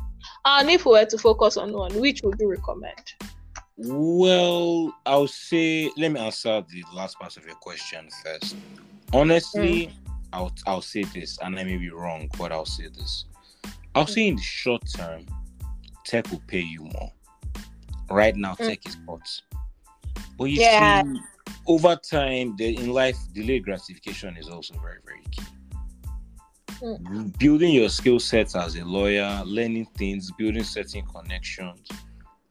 And if we were to focus on one, which would you recommend? Well, I'll say let me answer the last part of your question first. Honestly, mm. I'll I'll say this, and I may be wrong, but I'll say this. I'll say in the short term, tech will pay you more right now mm. tech is hot. But you yeah. see, over time, the, in life, delayed gratification is also very, very key. Mm. Building your skill sets as a lawyer, learning things, building certain connections,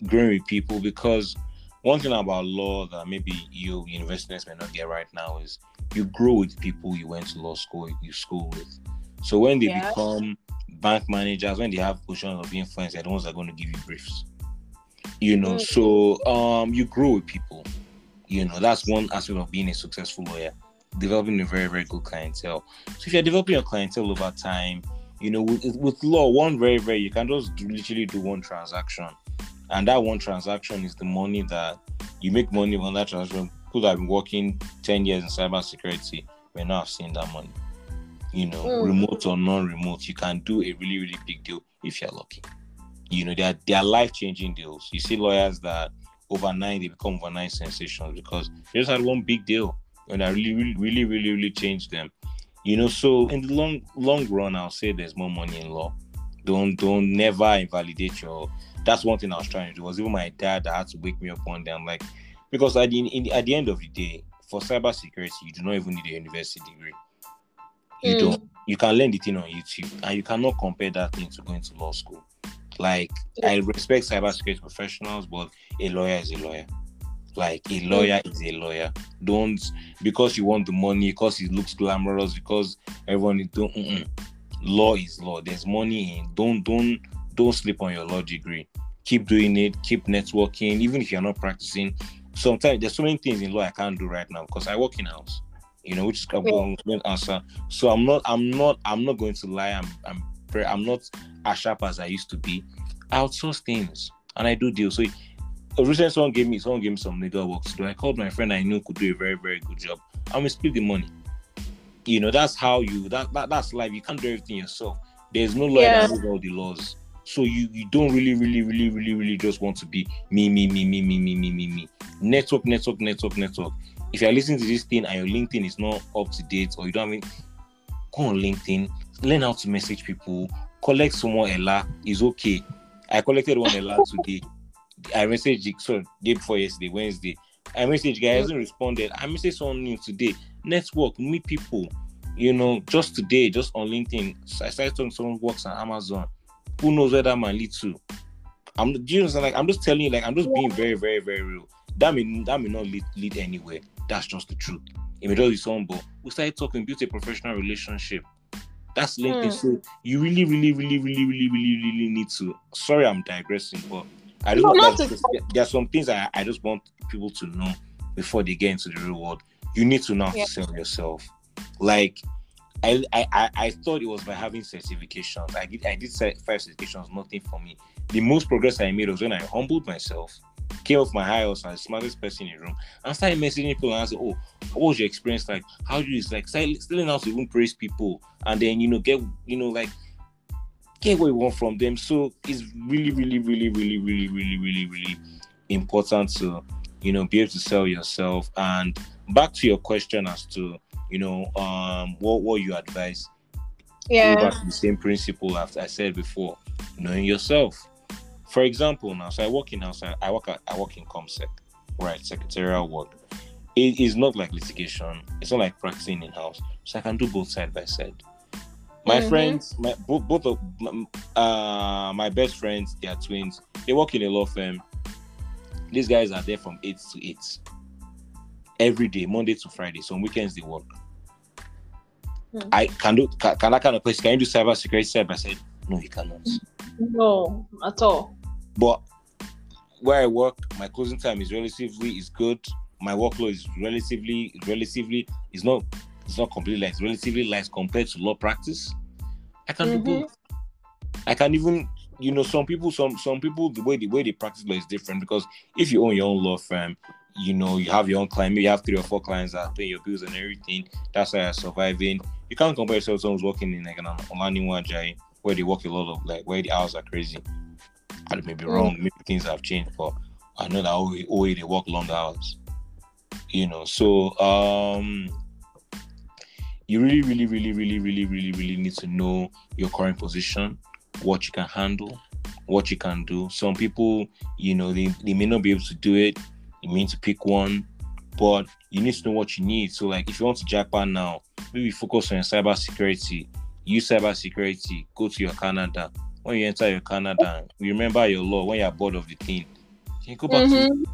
growing with people. Because one thing about law that maybe you universities may not get right now is you grow with people you went to law school, you school with. So when they yeah. become bank managers, when they have positions of influence, they're the ones that are going to give you briefs you know mm. so um you grow with people you know that's one aspect of being a successful lawyer developing a very very good clientele so if you're developing your clientele over time you know with, with law one very very you can just do, literally do one transaction and that one transaction is the money that you make money on that transaction people that have been working 10 years in cybersecurity may not have seen that money you know mm. remote or non-remote you can do a really really big deal if you're lucky you know, they are they are life changing deals. You see lawyers that overnight they become overnight sensations because they just had one big deal and I really, really, really, really, really changed them. You know, so in the long long run, I'll say there's more money in law. Don't don't never invalidate your. That's one thing I was trying to do. It was even my dad that had to wake me up one day. I'm like, because at the in, at the end of the day, for cybersecurity, you do not even need a university degree. You mm. don't. You can learn the thing on YouTube, and you cannot compare that thing to going to law school. Like I respect cybersecurity professionals, but a lawyer is a lawyer. Like a lawyer is a lawyer. Don't because you want the money, because it looks glamorous, because everyone is doing. Law is law. There's money in. Don't don't don't sleep on your law degree. Keep doing it. Keep networking, even if you're not practicing. Sometimes there's so many things in law I can't do right now because I work in house. You know, which is a good answer. So I'm not. I'm not. I'm not going to lie. I'm. I'm I'm not as sharp as I used to be. I outsource things and I do deals. So recently someone gave me someone gave me some legal work to do. I called my friend I knew could do a very very good job. I'm gonna split the money. You know that's how you that, that that's life. You can't do everything yourself. There's no lawyer Yeah. that knows all the laws. So you you don't really really really really really just want to be me me me me me me me me me. Network network network network. If you're listening to this thing and your LinkedIn is not up to date or you don't have it, go on LinkedIn, learn how to message people, collect someone Ella is okay. I collected one Ella [laughs] today. I messaged so day before yesterday, Wednesday. I messaged guy hasn't responded. I messaged someone new today. Network, meet people. You know, just today, just on LinkedIn. I started talking to someone who works on Amazon. Who knows where that might lead to? I'm do you understand? Like I'm just telling you, like I'm just being very, very, very real. That may that may not lead, lead anywhere. That's just the truth. It may just be someone, but we started talking, built a professional relationship. That's LinkedIn. Hmm. So you really, really, really, really, really, really, really need to. Sorry, I'm digressing, but I just No, want like, there are some things I, I just want people to know before they get into the real world. You need to know Yeah. to sell yourself. Like I, I I thought it was by having certifications. I did I did five certifications, nothing for me. The most progress I made was when I humbled myself, came off my high horse as the smartest person in the room, and started messaging people and I said, Oh, what was your experience like? How do you like still how to even praise people and then you know get you know like get what you want from them. So it's really, really, really, really, really, really, really, really important to you know be able to sell yourself. And back to your question as to you know um what what you advise. Go Yeah. back to the same principle as I said before, knowing yourself. For example, now, so I work in house. I, work at, I work in ComSec, right? Secretarial work. It is not like litigation. It's not like practicing in house. So I can do both side by side. My Mhm. friends, my both, both of uh, my best friends, they are twins. They work in a law firm. These guys are there from eight to eight every day, Monday to Friday. Some weekends they work. Hmm. I can do can, can that kind of place. Can you do cyber security side by side? No, you cannot. No, at all. But where I work, my closing time is relatively is good. My workload is relatively relatively it's not it's not completely light, it's relatively light compared to law practice. I can Mhm. do both. I can even you know some people some some people the way the way they practice law is different because if you own your own law firm, you know you have your own client, maybe you have three or four clients that are paying your bills and everything. That's why you're surviving. You can't compare yourself to someone who's working in like an Olaniwun Ajayi where they work a lot of like where the hours are crazy. I may be Mm. wrong, maybe things have changed, but I know that always, always they work long hours. You know, so um you really, really, really, really, really, really, really need to know your current position, what you can handle, what you can do. Some people, you know, they, they may not be able to do it. You mean to pick one, but you need to know what you need. So, like, if you want to Japan now, maybe focus on your cyber security. Use cyber security. Go to your Canada. When you enter your Canada, remember your law. When you're bored of the thing, you go back to Mhm.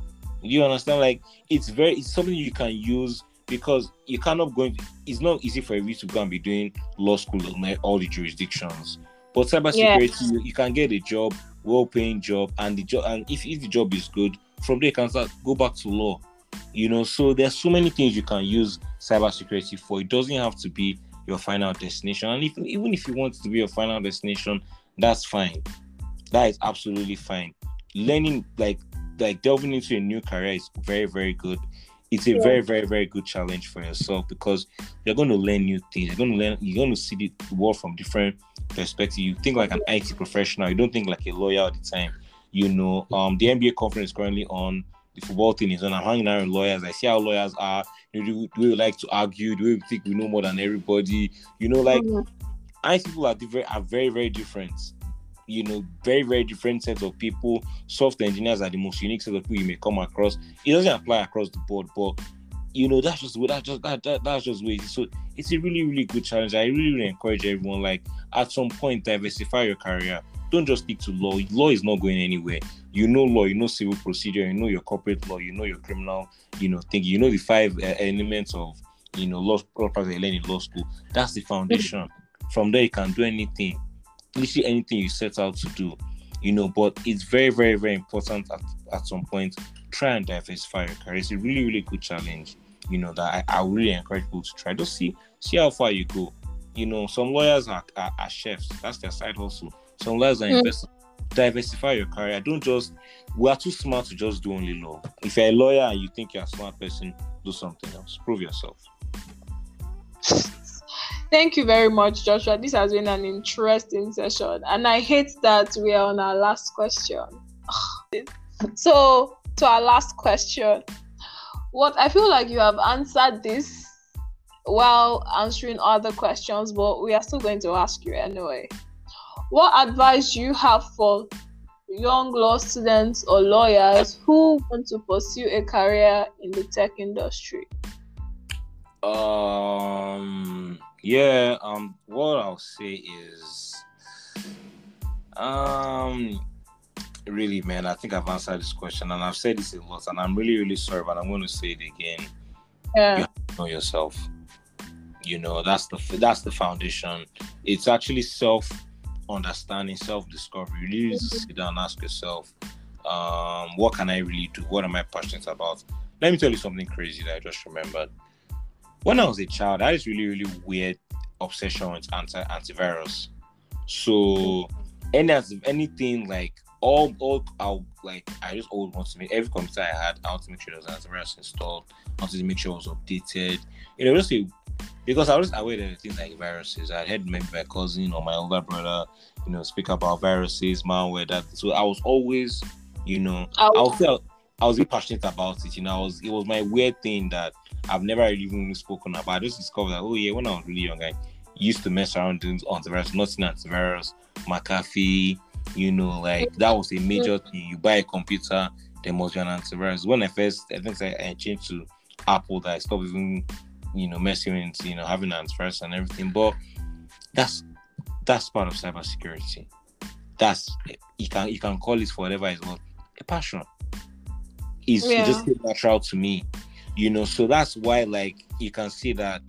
you understand? Like it's very it's something you can use because you cannot go. Into, it's not easy for you to go and be doing law school in all the jurisdictions. But cybersecurity, you, you can get a job, well-paying job, and the job, and if, if the job is good, from there you can start go back to law. You know, so there's so many things you can use cybersecurity for. It doesn't have to be your final destination, and if, even if you want it to be your final destination, that's fine. That is absolutely fine. Learning like like delving into a new career is very very good it's a Yeah. very very very good challenge for yourself because you're going to learn new things you're going to learn you're going to see the world from different perspective you think like an it professional you don't think like a lawyer all the time you know um the nba conference is currently on the football thing is on. I'm hanging out with lawyers. I see how lawyers are. You know, do, do we like to argue? Do we think we know more than everybody? You know like Mhm. IT people are different are very very different. You know very very different sets of people. Software engineers are the most unique set of people you may come across. It doesn't apply across the board but you know that's just that's just that, that that's just way so it's a really really good challenge. I really really encourage everyone like at some point diversify your career don't just stick to law. Law is not going anywhere. You know law you know civil procedure you know your corporate law you know your criminal you know thing. You know the five uh, elements of you know law practice you learn in law school. That's the foundation. From there you can do anything. Literally anything you set out to do you know but it's very very very important at, at some point try and diversify your career. It's a really really good challenge you know that I, I really encourage people to try. Just see see how far you go. You know some lawyers are, are, are chefs. That's their side hustle some lawyers are Mm. diversify your career. Don't just we are too smart to just do only law. If you're a lawyer and you think you're a smart person, do something else. Prove yourself. Thank you very much, Joshua. This has been an interesting session, and I hate that we are on our last question. [sighs] so, to our last question, what I feel like you have answered this while answering other questions, but we are still going to ask you anyway. What advice do you have for young law students or lawyers who want to pursue a career in the tech industry? Um, yeah. Um, what I'll say is, um, really, man, I think I've answered this question, and I've said this a lot, and I'm really, really sorry, but I'm going to say it again. Yeah. You have to know yourself. You know, that's the that's the foundation. It's actually self understanding, self discovery. You really mm-hmm. sit down and ask yourself, um, what can I really do? What am I passionate about? Let me tell you something crazy that I just remembered. When I was a child, I had this really, really weird obsession with anti antivirus. So any as anything like all all I'll like I just always want to make every computer I had, I want to make sure there was an antivirus installed, I wanted to make sure it was updated. You know, just a because I was aware that things like viruses. I heard maybe my cousin or my older brother, you know, speak about viruses, malware, that. So I was always, you know, I oh. was, felt I was really passionate about it. You know, I was it was my weird thing that I've never even spoken about. I just discovered that oh yeah, when I was really young, I used to mess around doing antivirus, nothing antivirus, McAfee, you know, like that was a major mm-hmm. thing. You buy a computer, there must be an antivirus. When I first I think I, I changed to Apple that I stopped even you know, messing with, you know, having antivirus and everything. But that's that's part of cybersecurity. That's you can you can call it for whatever it's worth. A passion. It's yeah. just natural to me. You know, so that's why like you can see that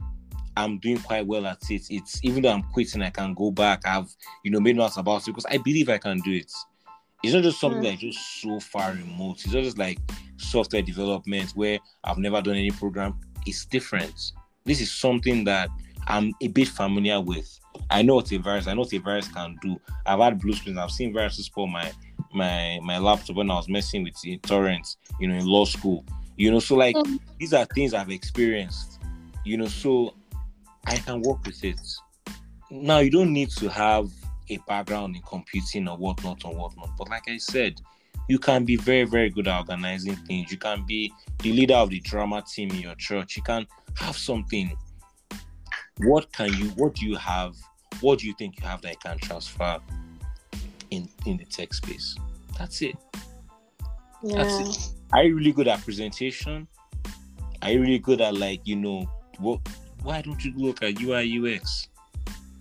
I'm doing quite well at it. It's even though I'm quitting, I can go back. I've you know made notes about it because I believe I can do it. It's not just something mm. that's just so far remote. It's not just like software development where I've never done any program is different. This is something that I'm a bit familiar with. I know what a virus, I know what a virus can do. I've had blue screens, I've seen viruses spoil my my my laptop when I was messing with the torrents, you know, in law school. You know, so like mm-hmm. these are things I've experienced, you know, so I can work with it. Now you don't need to have a background in computing or whatnot or whatnot. But like I said, you can be very, very good at organizing things. You can be the leader of the drama team in your church. You can have something. What can you what do you have? What do you think you have that you can transfer in in the tech space? That's it. Yeah. That's it. Are you really good at presentation? Are you really good at like, you know, what why don't you look at UI UX?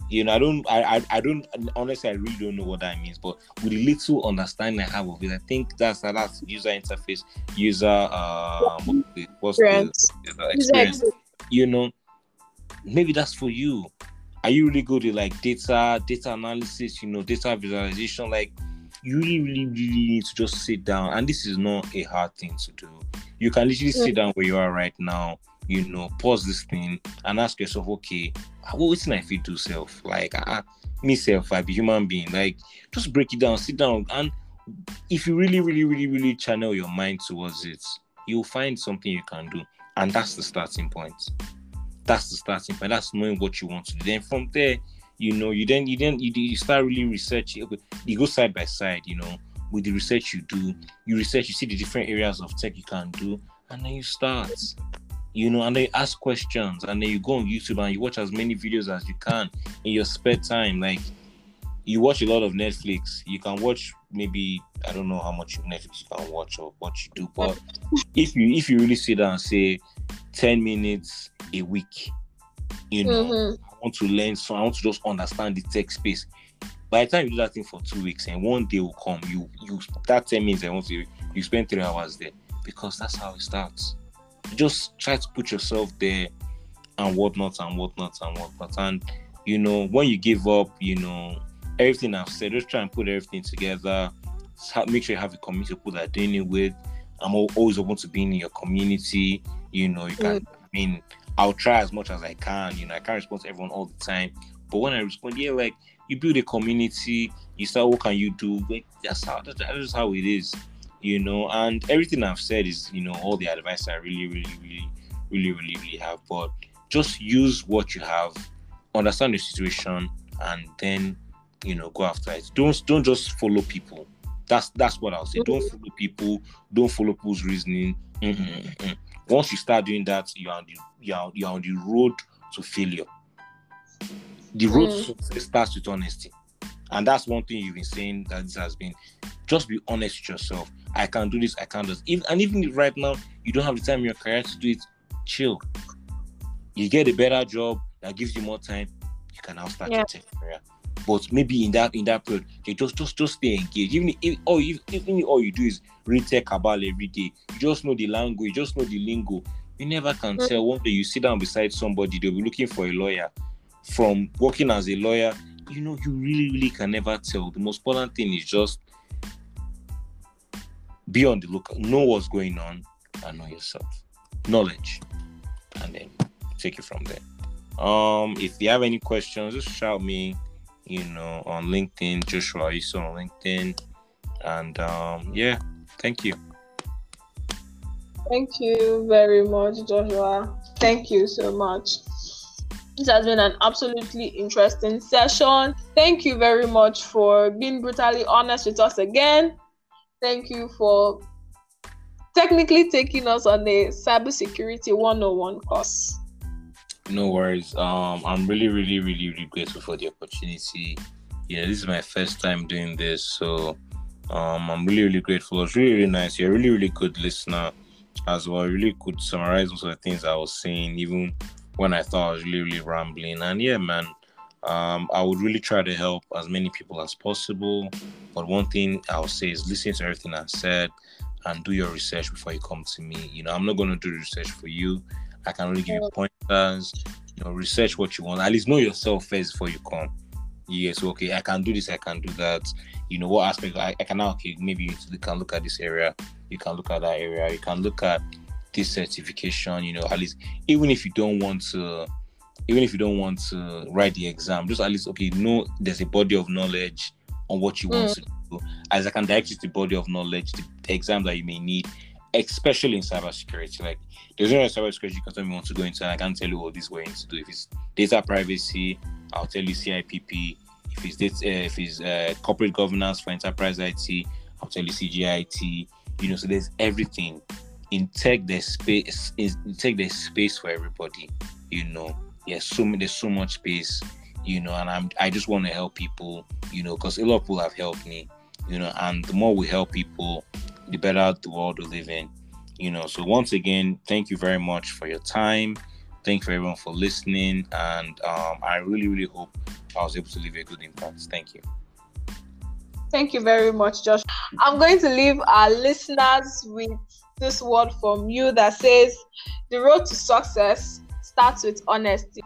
You know, I don't, I, I, I, don't, honestly, I really don't know what that means. But with the little understanding I have of it, I think that's that's user interface, user, uh, what's the, the experience? You know, maybe that's for you. Are you really good at like data, data analysis? You know, data visualization. Like, you really, really, really need to just sit down, and this is not a hard thing to do. You can literally sit down where you are right now you know, pause this thing and ask yourself, okay, what's can I fit self? Like, uh, me self, I be human being. Like, just break it down, sit down, and if you really, really, really, really channel your mind towards it, you'll find something you can do, and that's the starting point. That's the starting point. That's knowing what you want to do. Then from there, you know, you then you then you, you start really researching. You go side by side, you know, with the research you do. You research, you see the different areas of tech you can do, and then you start you know, and then you ask questions, and then you go on YouTube and you watch as many videos as you can in your spare time. Like you watch a lot of Netflix, you can watch maybe I don't know how much Netflix you can watch or what you do, but if you if you really sit down and say 10 minutes a week, you know, mm-hmm. I want to learn so I want to just understand the tech space. By the time you do that thing for two weeks and one day will come, you you that 10 minutes I want to you spend three hours there because that's how it starts just try to put yourself there and whatnot and whatnot and whatnot. And you know, when you give up, you know, everything I've said, just try and put everything together. Make sure you have a community of people that are doing it with. I'm always open to being in your community. You know, you can. Mm. I mean, I'll try as much as I can. You know, I can't respond to everyone all the time, but when I respond, yeah, like you build a community. You start, what can you do? Like, that's how that's, that's how it is, you know. And everything I've said is, you know, all the advice I really, really, really, really, really, really have. But just use what you have, understand the situation, and then, you know, go after it. Don't don't just follow people. That's that's what I'll say. Don't follow people. Don't follow people's reasoning. Mm-hmm. Once you start doing that, you're on the you're, you're on the road to failure. The road mm. to success starts with honesty. And that's one thing you've been saying that this has been just be honest with yourself. I can do this, I can't do this. Even, and even if right now you don't have the time in your career to do it, chill. You get a better job that gives you more time, you can now start yeah. your tech career. But maybe in that in that period, you just just just stay engaged. Even if all you even all you do is read tech about every day, you just know the language, just know the lingo. You never can mm-hmm. tell. One day you sit down beside somebody, they'll be looking for a lawyer. From working as a lawyer, you know, you really, really can never tell. The most important thing is just be on the lookout, know what's going on, and know yourself. Knowledge. And then take it from there. Um, if you have any questions, just shout me, you know, on LinkedIn, Joshua Oyitso on LinkedIn. And um, yeah, thank you. Thank you very much, Joshua. Thank you so much. This has been an absolutely interesting session. Thank you very much for being brutally honest with us again. Thank you for technically taking us on a cybersecurity 101 course. No worries. Um, I'm really, really, really, really grateful for the opportunity. Yeah, this is my first time doing this, so um, I'm really, really grateful. It's really, really nice. You're a really, really good listener as well. Really could summarize most of the things I was saying, even when I thought I was really, really rambling. And yeah, man, um, I would really try to help as many people as possible. But one thing I'll say is listen to everything I said and do your research before you come to me. You know, I'm not going to do research for you. I can only give you pointers. You know, research what you want. At least know yourself first before you come. Yes, okay, I can do this, I can do that. You know, what aspect I, I can now, okay, maybe you can look at this area, you can look at that area, you can look at this certification, you know, at least even if you don't want to even if you don't want to write the exam, just at least okay, know there's a body of knowledge on what you mm. want to do. As I can direct you to the body of knowledge, the, the exam that you may need, especially in cybersecurity. Like there's no cybersecurity you can tell me want to go into, and I can't tell you what this going to do. If it's data privacy, I'll tell you CIPP. If it's data, uh, if it's uh, corporate governance for enterprise IT, I'll tell you CGEIT. You know, so there's everything in tech. There's space. In tech, there's space for everybody. You know, yes, so there's so much space. You know, and I'm I just want to help people. You know, because a lot of people have helped me. You know, and the more we help people, the better the world we live in. You know, so once again, thank you very much for your time. Thank you everyone for listening, and um, I really, really hope I was able to leave a good impact. Thank you. Thank you very much, Josh. I'm going to leave our listeners with this word from you that says the road to success starts with honesty.